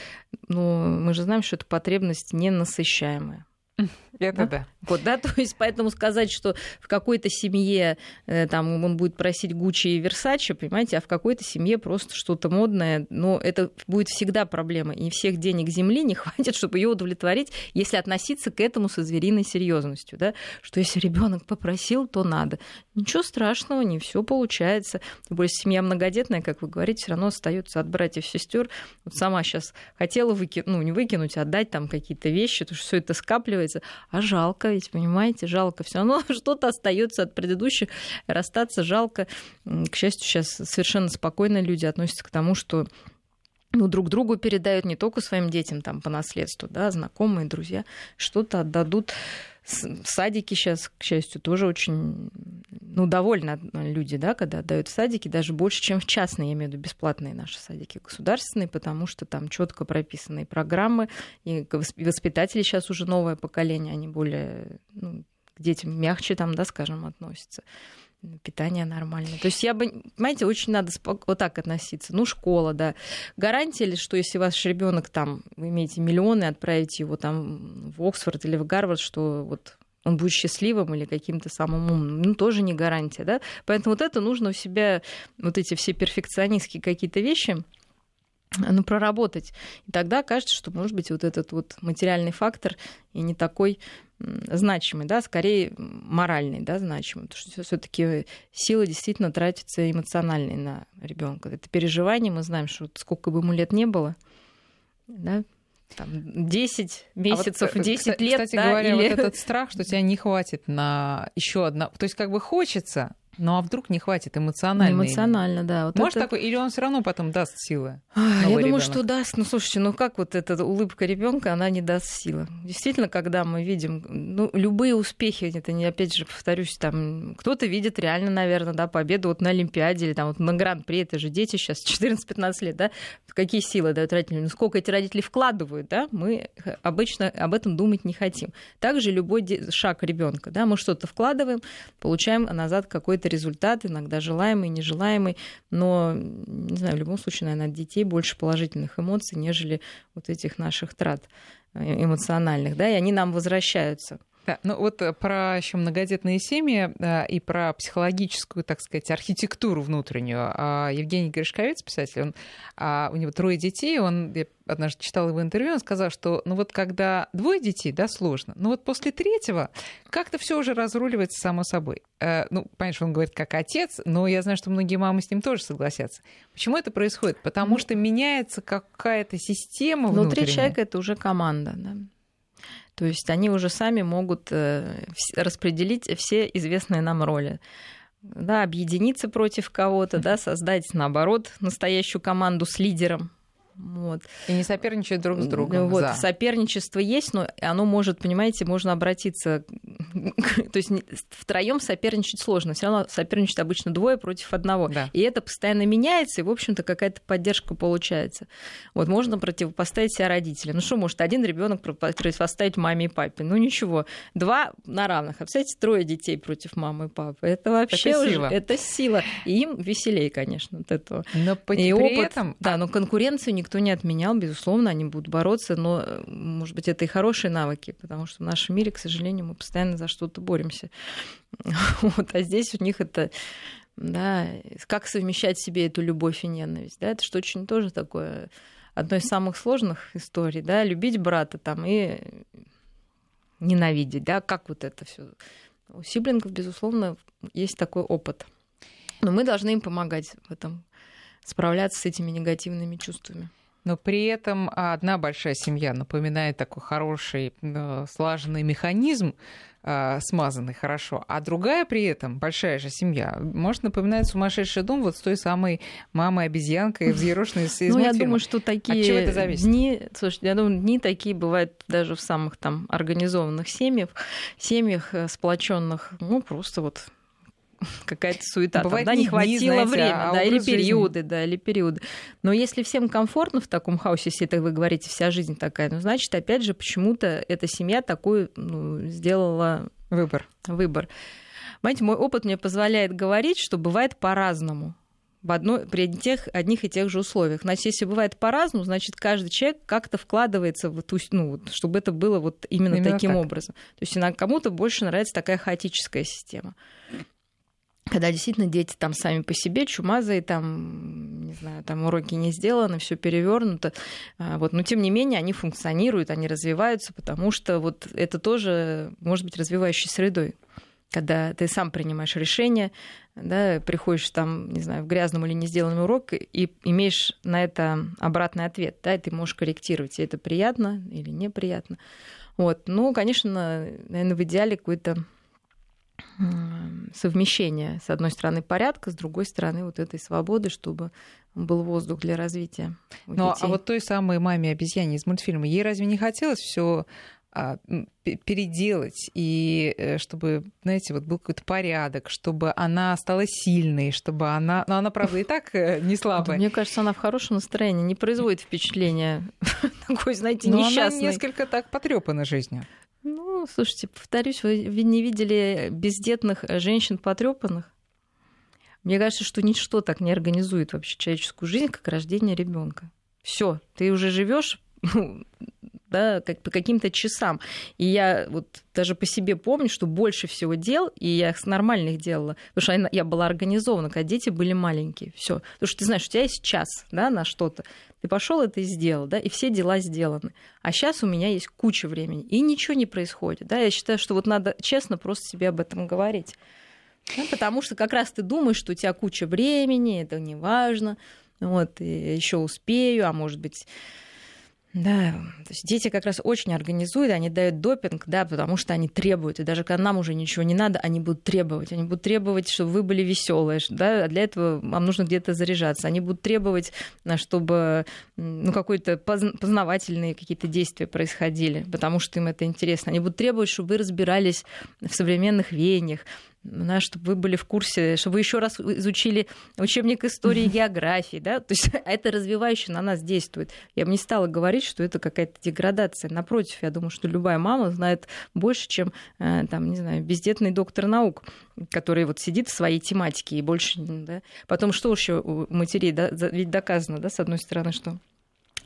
но мы же знаем, что это потребность ненасыщаемая. Это да. да. Вот, да, то есть поэтому сказать, что в какой-то семье э, там он будет просить Гуччи и Версачи, понимаете, а в какой-то семье просто что-то модное, но это будет всегда проблема, и всех денег земли не хватит, чтобы ее удовлетворить, если относиться к этому со звериной серьезностью, да, что если ребенок попросил, то надо. Ничего страшного, не все получается. Тем более семья многодетная, как вы говорите, все равно остается от братьев сестер. Вот сама сейчас хотела выкинуть, ну не выкинуть, а отдать там какие-то вещи, потому что все это скапливается, а жалко ведь, понимаете, жалко. Все равно что-то остается от предыдущих, расстаться жалко. К счастью, сейчас совершенно спокойно люди относятся к тому, что ну, друг другу передают не только своим детям там по наследству, да, знакомые, друзья, что-то отдадут. Садики сейчас, к счастью, тоже очень ну, довольны люди, да, когда отдают в садики, даже больше, чем в частные, я имею в виду бесплатные наши садики государственные, потому что там четко прописанные программы, и воспитатели сейчас уже новое поколение, они более ну, к детям мягче там, да, скажем, относятся питание нормальное. То есть я бы, понимаете, очень надо вот так относиться. Ну, школа, да. Гарантия ли, что если ваш ребенок там, вы имеете миллионы, отправите его там в Оксфорд или в Гарвард, что вот он будет счастливым или каким-то самым умным. Ну, тоже не гарантия, да? Поэтому вот это нужно у себя, вот эти все перфекционистские какие-то вещи, ну, проработать. И тогда кажется, что, может быть, вот этот вот материальный фактор и не такой значимый, да, скорее моральный, да, значимый, потому что все-таки сила действительно тратится эмоциональной на ребенка. Это переживание, мы знаем, что сколько бы ему лет не было, да, там, 10 месяцев, а вот, 10 кстати, лет. Кстати да, говоря, или... вот этот страх, что тебя не хватит на еще одна. То есть, как бы хочется, ну а вдруг не хватит эмоционально? Эмоционально, да. Вот Может это... такой, или он все равно потом даст силы? Я думаю, ребенок? что даст. Ну слушайте, ну как вот эта улыбка ребенка, она не даст силы. Действительно, когда мы видим, ну любые успехи, это не опять же повторюсь, там кто-то видит реально, наверное, да, победу вот на Олимпиаде или там вот на Гран-при, это же дети сейчас 14-15 лет, да, какие силы дают родители, ну сколько эти родители вкладывают, да, мы обычно об этом думать не хотим. Также любой шаг ребенка, да, мы что-то вкладываем, получаем назад какой-то какой-то результат, иногда желаемый, нежелаемый, но, не знаю, в любом случае, наверное, от детей больше положительных эмоций, нежели вот этих наших трат э, эмоциональных, да, и они нам возвращаются. Да, ну вот э, про еще многодетные семьи и про психологическую, так сказать, архитектуру внутреннюю. А Евгений Гришковец, писатель, он, а, у него трое детей, он, я однажды читал его интервью, он сказал, что ну вот когда двое детей, да, сложно, но вот после третьего как-то все уже разруливается само собой. А, ну, понятно, он говорит как отец, но я знаю, что многие мамы с ним тоже согласятся. Почему это происходит? Потому что меняется какая-то система внутренняя. Внутри человека это уже команда, да. То есть они уже сами могут э, распределить все известные нам роли. Да, объединиться против кого-то, да, создать, наоборот, настоящую команду с лидером, вот. И не соперничают друг с другом. Вот, за. соперничество есть, но оно может, понимаете, можно обратиться. То есть втроем соперничать сложно. Все равно соперничают обычно двое против одного. Да. И это постоянно меняется, и, в общем-то, какая-то поддержка получается. Вот можно противопоставить себя родителям. Ну что, может один ребенок противопоставить маме и папе? Ну ничего. Два на равных. А представляете, трое детей против мамы и папы. Это вообще это уже сила. это сила. И им веселее, конечно, от этого. Но и при опыт, этом... Да, но конкуренцию никто не отменял, безусловно, они будут бороться, но, может быть, это и хорошие навыки, потому что в нашем мире, к сожалению, мы постоянно за что-то боремся. Вот, а здесь у них это да, как совмещать себе эту любовь и ненависть, да, это что очень тоже такое, одно из самых сложных историй, да, любить брата там и ненавидеть, да, как вот это все. У сиблингов, безусловно, есть такой опыт. Но мы должны им помогать в этом, справляться с этими негативными чувствами но при этом одна большая семья напоминает такой хороший э, слаженный механизм, э, смазанный хорошо, а другая при этом, большая же семья, может напоминать сумасшедший дом вот с той самой мамой-обезьянкой, взъерошенной из Ну, я думаю, что такие это зависит? дни, слушайте, я думаю, дни такие бывают даже в самых там организованных семьях, семьях э, сплоченных, ну, просто вот какая-то суета, Бывает, там, да, не хватило знаете, времени, а да, или периоды, жизни. да, или периоды. Но если всем комфортно в таком хаосе, если это вы говорите, вся жизнь такая, ну, значит, опять же, почему-то эта семья такой ну, сделала выбор. выбор. Понимаете, мой опыт мне позволяет говорить, что бывает по-разному в одной, при тех, одних и тех же условиях. Значит, если бывает по-разному, значит, каждый человек как-то вкладывается в ту, ну, чтобы это было вот именно, именно таким так. образом. То есть кому-то больше нравится такая хаотическая система когда действительно дети там сами по себе чумазые, там, не знаю, там уроки не сделаны, все перевернуто. А, вот. Но тем не менее они функционируют, они развиваются, потому что вот это тоже может быть развивающей средой когда ты сам принимаешь решение, да, приходишь там, не знаю, в грязном или не сделанном урок и имеешь на это обратный ответ, да, и ты можешь корректировать, и это приятно или неприятно. Вот. Ну, конечно, наверное, в идеале какой-то совмещение, с одной стороны, порядка, с другой стороны, вот этой свободы, чтобы был воздух для развития. Ну, а вот той самой маме обезьяне из мультфильма, ей разве не хотелось все а, переделать, и э, чтобы, знаете, вот был какой-то порядок, чтобы она стала сильной, чтобы она... Ну, она, правда, и так э, не слабая. Мне кажется, она в хорошем настроении, не производит впечатления такой, знаете, несчастной. Но она несколько так потрепана жизнью. Ну, слушайте, повторюсь, вы не видели бездетных женщин потрепанных? Мне кажется, что ничто так не организует вообще человеческую жизнь, как рождение ребенка. Все, ты уже живешь ну, да, как по каким-то часам. И я вот даже по себе помню, что больше всего дел, и я их нормальных делала, потому что я была организована, когда дети были маленькие. Все. Потому что ты знаешь, у тебя есть час да, на что-то. Ты пошел это и сделал, да, и все дела сделаны. А сейчас у меня есть куча времени, и ничего не происходит. Да? Я считаю, что вот надо честно просто себе об этом говорить. Да, потому что как раз ты думаешь, что у тебя куча времени, это не важно, вот, еще успею, а может быть, Да, то есть дети как раз очень организуют, они дают допинг, да, потому что они требуют. И даже когда нам уже ничего не надо, они будут требовать. Они будут требовать, чтобы вы были веселые, да, а для этого вам нужно где-то заряжаться. Они будут требовать, чтобы ну, какие-то познавательные какие-то действия происходили, потому что им это интересно. Они будут требовать, чтобы вы разбирались в современных веяниях, да, чтобы вы были в курсе, чтобы вы еще раз изучили учебник истории и географии, да, то есть это развивающе на нас действует. Я бы не стала говорить, что это какая-то деградация. Напротив, я думаю, что любая мама знает больше, чем, э, там, не знаю, бездетный доктор наук, который вот сидит в своей тематике и больше, да. Потом что еще у матерей, да, ведь доказано, да, с одной стороны, что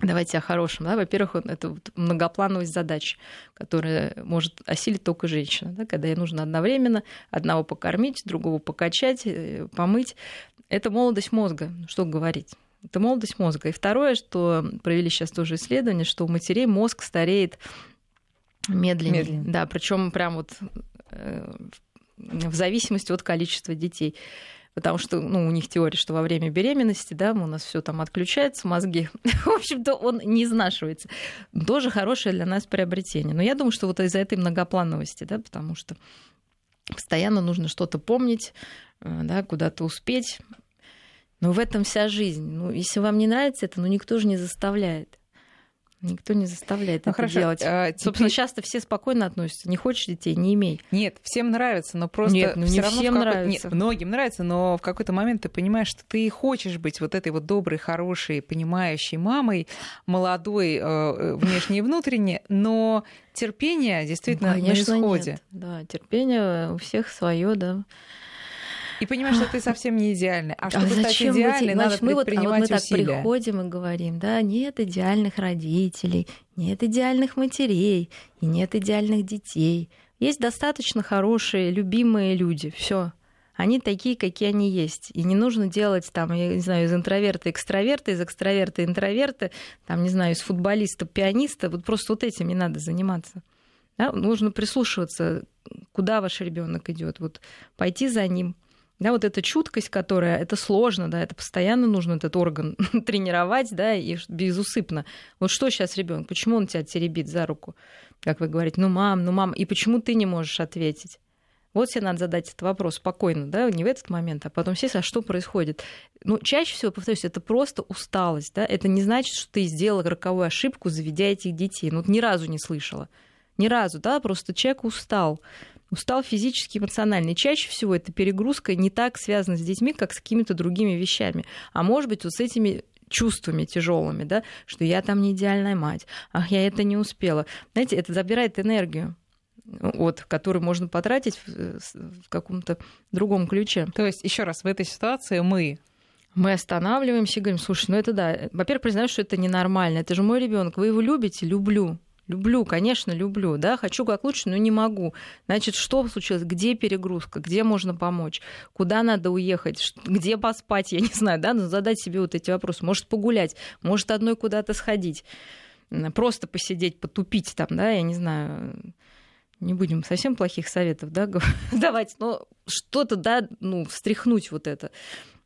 Давайте о хорошем. Да? Во-первых, это многоплановость задач, которая может осилить только женщина, да? когда ей нужно одновременно одного покормить, другого покачать, э, помыть. Это молодость мозга, что говорить. Это молодость мозга. И второе, что провели сейчас тоже исследование, что у матерей мозг стареет медленнее. медленнее. Да, причем прям вот э, в зависимости от количества детей потому что ну, у них теория, что во время беременности да, у нас все там отключается, мозги. В общем-то, он не изнашивается. Тоже хорошее для нас приобретение. Но я думаю, что вот из-за этой многоплановости, да, потому что постоянно нужно что-то помнить, э, да, куда-то успеть. Но в этом вся жизнь. Ну, если вам не нравится это, ну никто же не заставляет. Никто не заставляет ну, это хорошо. делать. А, теперь... Собственно, часто все спокойно относятся. Не хочешь детей, не имей. Нет, всем нравится, но просто Нет, ну, не равно всем нравится. Нет, многим нравится, но в какой-то момент ты понимаешь, что ты хочешь быть вот этой вот доброй, хорошей, понимающей мамой, молодой, э, э внешне и внутренне, но терпение действительно ну, Конечно, на исходе. Нет. Да, терпение у всех свое, да. И понимаешь, что ты совсем не идеальный. А, а чтобы а стать идеальной, надо мы вот, а вот мы так усилия. приходим и говорим, да, нет идеальных родителей, нет идеальных матерей и нет идеальных детей. Есть достаточно хорошие, любимые люди. Все. Они такие, какие они есть. И не нужно делать там, я не знаю, из интроверта экстраверта, из экстраверта интроверта, там, не знаю, из футболиста пианиста. Вот просто вот этим не надо заниматься. Да? Нужно прислушиваться, куда ваш ребенок идет. Вот пойти за ним, да, вот эта чуткость, которая, это сложно, да, это постоянно нужно этот орган тренировать, да, и безусыпно. Вот что сейчас ребенок, почему он тебя теребит за руку, как вы говорите, ну, мам, ну, мам, и почему ты не можешь ответить? Вот себе надо задать этот вопрос спокойно, да, не в этот момент, а потом сесть, а что происходит? Ну, чаще всего, повторюсь, это просто усталость, да, это не значит, что ты сделала роковую ошибку, заведя этих детей. Ну, ни разу не слышала. Ни разу, да, просто человек устал устал физически, эмоционально. И чаще всего эта перегрузка не так связана с детьми, как с какими-то другими вещами. А может быть, вот с этими чувствами тяжелыми, да, что я там не идеальная мать, ах, я это не успела. Знаете, это забирает энергию вот, которую можно потратить в, в каком-то другом ключе. То есть, еще раз, в этой ситуации мы мы останавливаемся и говорим, слушай, ну это да, во-первых, признаю, что это ненормально, это же мой ребенок, вы его любите, люблю, Люблю, конечно, люблю, да, хочу как лучше, но не могу. Значит, что случилось? Где перегрузка? Где можно помочь? Куда надо уехать? Где поспать? Я не знаю, да, но задать себе вот эти вопросы. Может, погулять, может, одной куда-то сходить, просто посидеть, потупить там, да, я не знаю, не будем совсем плохих советов, да, давать, но что-то, да, ну, встряхнуть вот это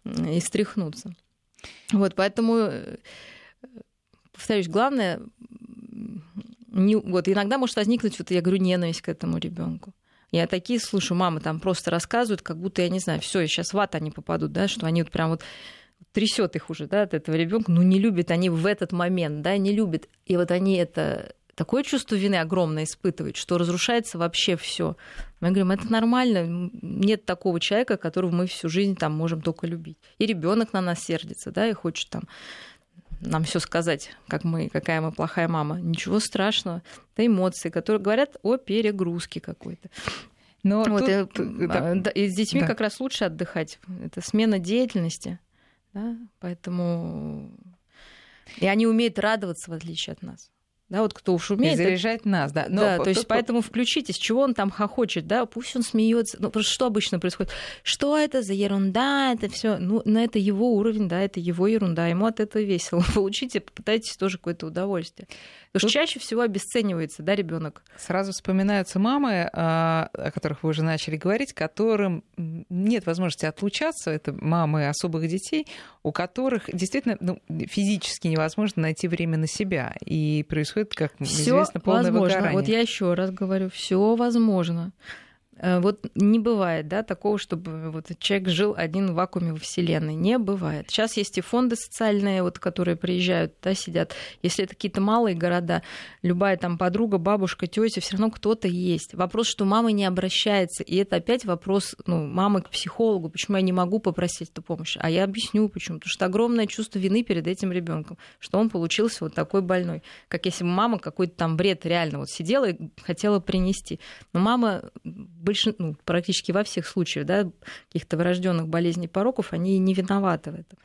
и встряхнуться. Вот, поэтому, э, повторюсь, главное не, вот иногда может возникнуть, вот я говорю, ненависть к этому ребенку. Я такие слушаю, мамы там просто рассказывают, как будто, я не знаю, все, сейчас в ад они попадут, да, что они вот прям вот трясет их уже, да, от этого ребенка, ну не любят они в этот момент, да, не любят. И вот они это такое чувство вины огромное испытывают, что разрушается вообще все. Мы говорим, это нормально, нет такого человека, которого мы всю жизнь там можем только любить. И ребенок на нас сердится, да, и хочет там нам все сказать, как мы, какая мы плохая мама. Ничего страшного. Это эмоции, которые говорят о перегрузке какой-то. Но вот, тут... и, да, и с детьми да. как раз лучше отдыхать. Это смена деятельности. Да? Поэтому и они умеют радоваться, в отличие от нас да, вот кто уж умеет. И заряжать это... нас, да. Но да, то есть поэтому включитесь, чего он там хохочет, да, пусть он смеется. Ну, просто что обычно происходит? Что это за ерунда? Это все, ну, на это его уровень, да, это его ерунда, ему от этого весело. Получите, попытайтесь тоже какое-то удовольствие. Потому что чаще всего обесценивается, да, ребенок. Сразу вспоминаются мамы, а, о которых вы уже начали говорить, которым нет возможности отлучаться, это мамы особых детей, у которых действительно ну, физически невозможно найти время на себя. И происходит, как всё известно, полное возможно. выгорание. Вот я еще раз говорю, все возможно. Э, вот не бывает, да, такого, чтобы вот человек жил один в вакууме во Вселенной. Не бывает. Сейчас есть и фонды социальные, вот, которые приезжают, да, сидят. Если это какие-то малые города, любая там подруга, бабушка, тетя, все равно кто-то есть. Вопрос, что мама не обращается, и это опять вопрос ну, мамы к психологу, почему я не могу попросить эту помощь. А я объясню, почему. Потому что огромное чувство вины перед этим ребенком, что он получился вот такой больной. Как если бы мама какой-то там бред реально вот сидела и хотела принести. Но мама большин, ну, практически во всех случаях, да, каких-то врожденных болезней пороков, они не виноваты в этом.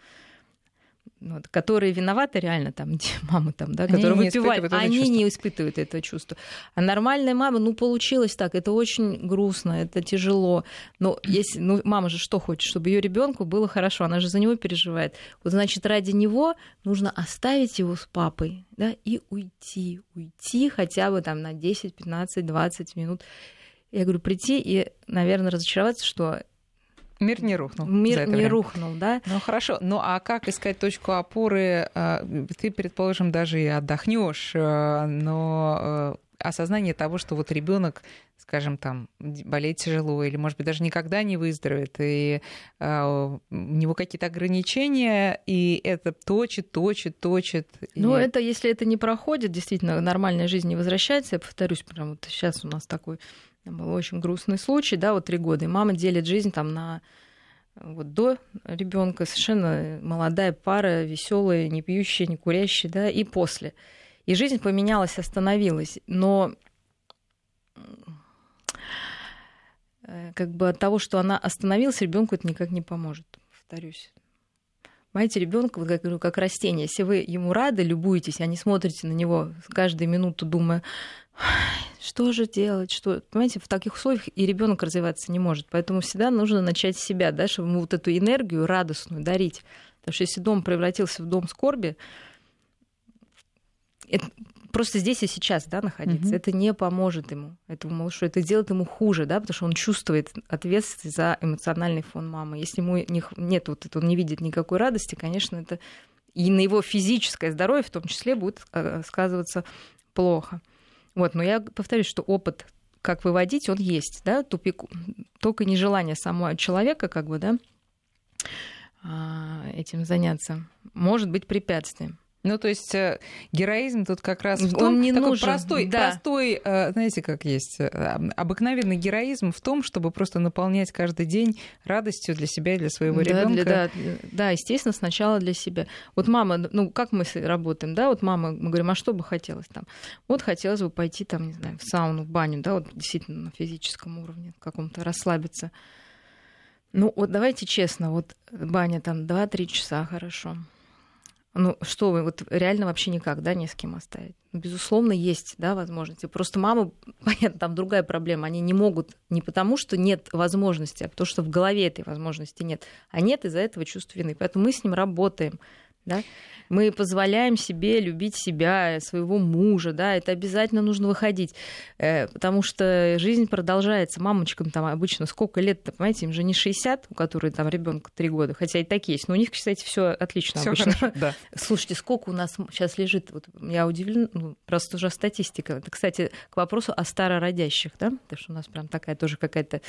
Вот, которые виноваты реально, там, мамы там, да, которые они выпивали, не они чувство. не испытывают это чувство. А нормальная мама, ну, получилось так, это очень грустно, это тяжело. Но если, ну, мама же что хочет, чтобы ее ребенку было хорошо, она же за него переживает. Вот, значит, ради него нужно оставить его с папой, да, и уйти, уйти хотя бы там на 10, 15, 20 минут. Я говорю, прийти и, наверное, разочароваться, что Мир не рухнул. мир не время. рухнул, да? Ну хорошо, ну а как искать точку опоры? А, Ты, предположим, даже и отдохнешь, но э, осознание того, что вот ребенок, скажем, там болеет тяжело, или, может быть, даже никогда не выздоровеет, и а, у него какие-то ограничения, и это точит, точит, точит. и- Ну, это если это не проходит, действительно, нормальная жизнь не возвращается. Я повторюсь, прям вот сейчас у нас такой был очень грустный случай, да, вот три года, и мама делит жизнь там на вот до ребенка совершенно молодая пара, веселая, не пьющая, не курящая, да, и после. И жизнь поменялась, остановилась. Но э, как бы от того, что она остановилась, ребенку это никак не поможет, повторюсь. Понимаете, ребенка, вот как, как растение. Если вы ему рады, любуетесь, а не смотрите на него каждую минуту, думая, «Ай, что же делать, что... Понимаете, в таких условиях и ребенок развиваться не может. Поэтому всегда нужно начать с себя, да, чтобы ему вот эту энергию радостную дарить. Потому что если дом превратился в дом скорби, это просто здесь и сейчас, да, находиться, Мгм. это не поможет ему, этому малышу, это делает ему хуже, да, потому что он чувствует ответственность за эмоциональный фон мамы. Если ему не нет вот этого, он не видит никакой радости, конечно, это и на его физическое здоровье в том числе будет э, сказываться плохо. Вот, но я повторюсь, что опыт, как выводить, он есть, да, тупик, только нежелание самого человека, как бы, да, а, этим заняться, может быть препятствием. Ну, то есть э, героизм тут как раз в Он том, не такой нужен, простой, да. простой, э, знаете, как есть, э, обыкновенный героизм в том, чтобы просто наполнять каждый день радостью для себя и для своего Да, ребенка. да, да, естественно, сначала для себя. Вот мама, ну как мы работаем, да, вот мама, мы говорим, а что бы хотелось там? Вот хотелось бы пойти там, не знаю, в сауну, в баню, да, вот действительно на физическом уровне каком-то расслабиться. Ну вот давайте честно, вот баня там 2-3 часа, хорошо. Ну, что вы, вот реально вообще никак, да, не с кем оставить. Ну, Безусловно, есть, да, возможности. Просто мамы, понятно, там другая проблема. Они не могут не потому, что нет возможности, а потому что в голове этой возможности нет. А нет из-за этого чувства вины. Поэтому мы с ним работаем. Да? Мы позволяем себе любить себя, своего мужа, да, это обязательно нужно выходить, э, потому что жизнь продолжается. Мамочкам там обычно сколько лет-то, понимаете, им же не 60, у которой там ребенка 3 года, хотя и так есть, но у них, кстати, все отлично Всё обычно. хорошо, да. Слушайте, сколько у нас сейчас лежит, вот я удивлена, ну, просто уже статистика. Это, кстати, к вопросу о старородящих, да, потому что у нас прям такая тоже какая-то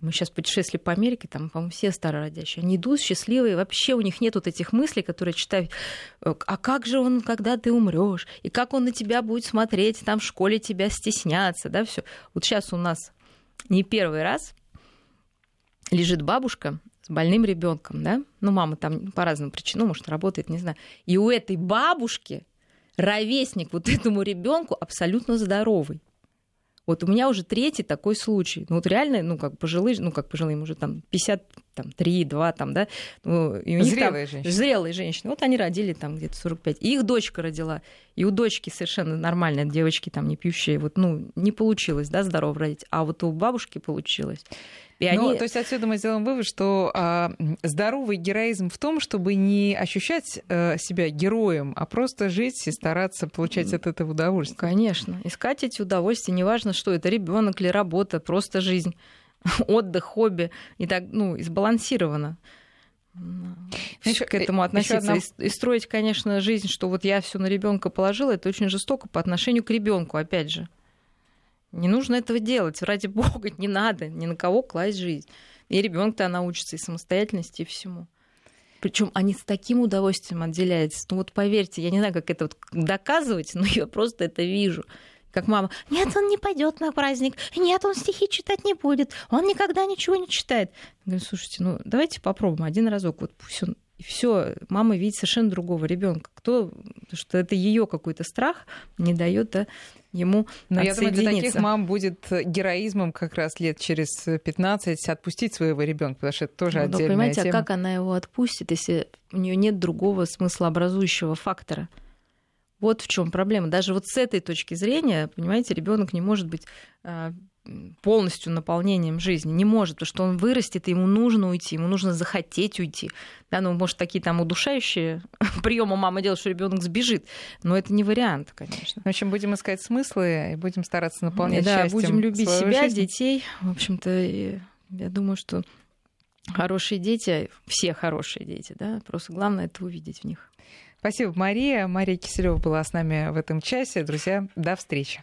мы сейчас путешествовали по Америке, там, по-моему, все старородящие. Они идут счастливые, вообще у них нет вот этих мыслей, которые читают, э, а как же он, когда ты умрешь, и как он на тебя будет смотреть, там в школе тебя стесняться, да, все. Вот сейчас у нас не первый раз лежит бабушка с больным ребенком, да, ну, мама там по разным причинам, может, работает, не знаю. И у этой бабушки ровесник вот этому ребенку абсолютно здоровый. Вот у меня уже третий такой случай. Ну вот реально, ну как пожилые, ну как пожилые, уже там 53, 2 там, да. Ну, и у них Зрелые там, женщины. Зрелые женщины. Вот они родили там где-то 45. И их дочка родила. И у дочки совершенно нормальная, девочки там не пьющие. Вот, ну, не получилось, да, здорово родить. А вот у бабушки получилось. И ну, они... То есть отсюда мы сделаем вывод, что а, здоровый героизм в том, чтобы не ощущать а, себя героем, а просто жить и стараться получать от этого удовольствие. Конечно. Искать эти удовольствия, неважно, что это ребенок или работа, просто жизнь, отдых, хобби, и так, ну, и сбалансировано. Еще, к этому относиться. Одна... И строить, конечно, жизнь, что вот я все на ребенка положила, это очень жестоко по отношению к ребенку, опять же. Не нужно этого делать, ради бога, не надо ни на кого класть жизнь. И ребенок-то научится и самостоятельности, и всему. Причем они с таким удовольствием отделяются. Ну вот поверьте, я не знаю, как это вот доказывать, но я просто это вижу. Как мама, нет, он не пойдет на праздник, нет, он стихи читать не будет, он никогда ничего не читает. Я говорю, слушайте, ну давайте попробуем один разок, вот пусть он и все, мама видит совершенно другого ребенка. Кто, потому что это ее какой-то страх не дает да, ему Но я думаю, для таких мам будет героизмом как раз лет через 15 отпустить своего ребенка, потому что это тоже ну, отдельная понимаете, тема. а как она его отпустит, если у нее нет другого смыслообразующего фактора? Вот в чем проблема. Даже вот с этой точки зрения, понимаете, ребенок не может быть а, полностью наполнением жизни. Не может, потому что он вырастет, ему нужно уйти, ему нужно захотеть уйти. Да, ну, может, такие там удушающие приемы мама делает, что ребенок сбежит. Но это не вариант, конечно. В общем, будем искать смыслы и будем стараться наполнять да, счастьем будем любить себя, жизнь. детей. В общем-то, я думаю, что хорошие дети, все хорошие дети, да, просто главное это увидеть в них. Спасибо, Мария. Мария Киселева была с нами в этом часе. Друзья, до встречи.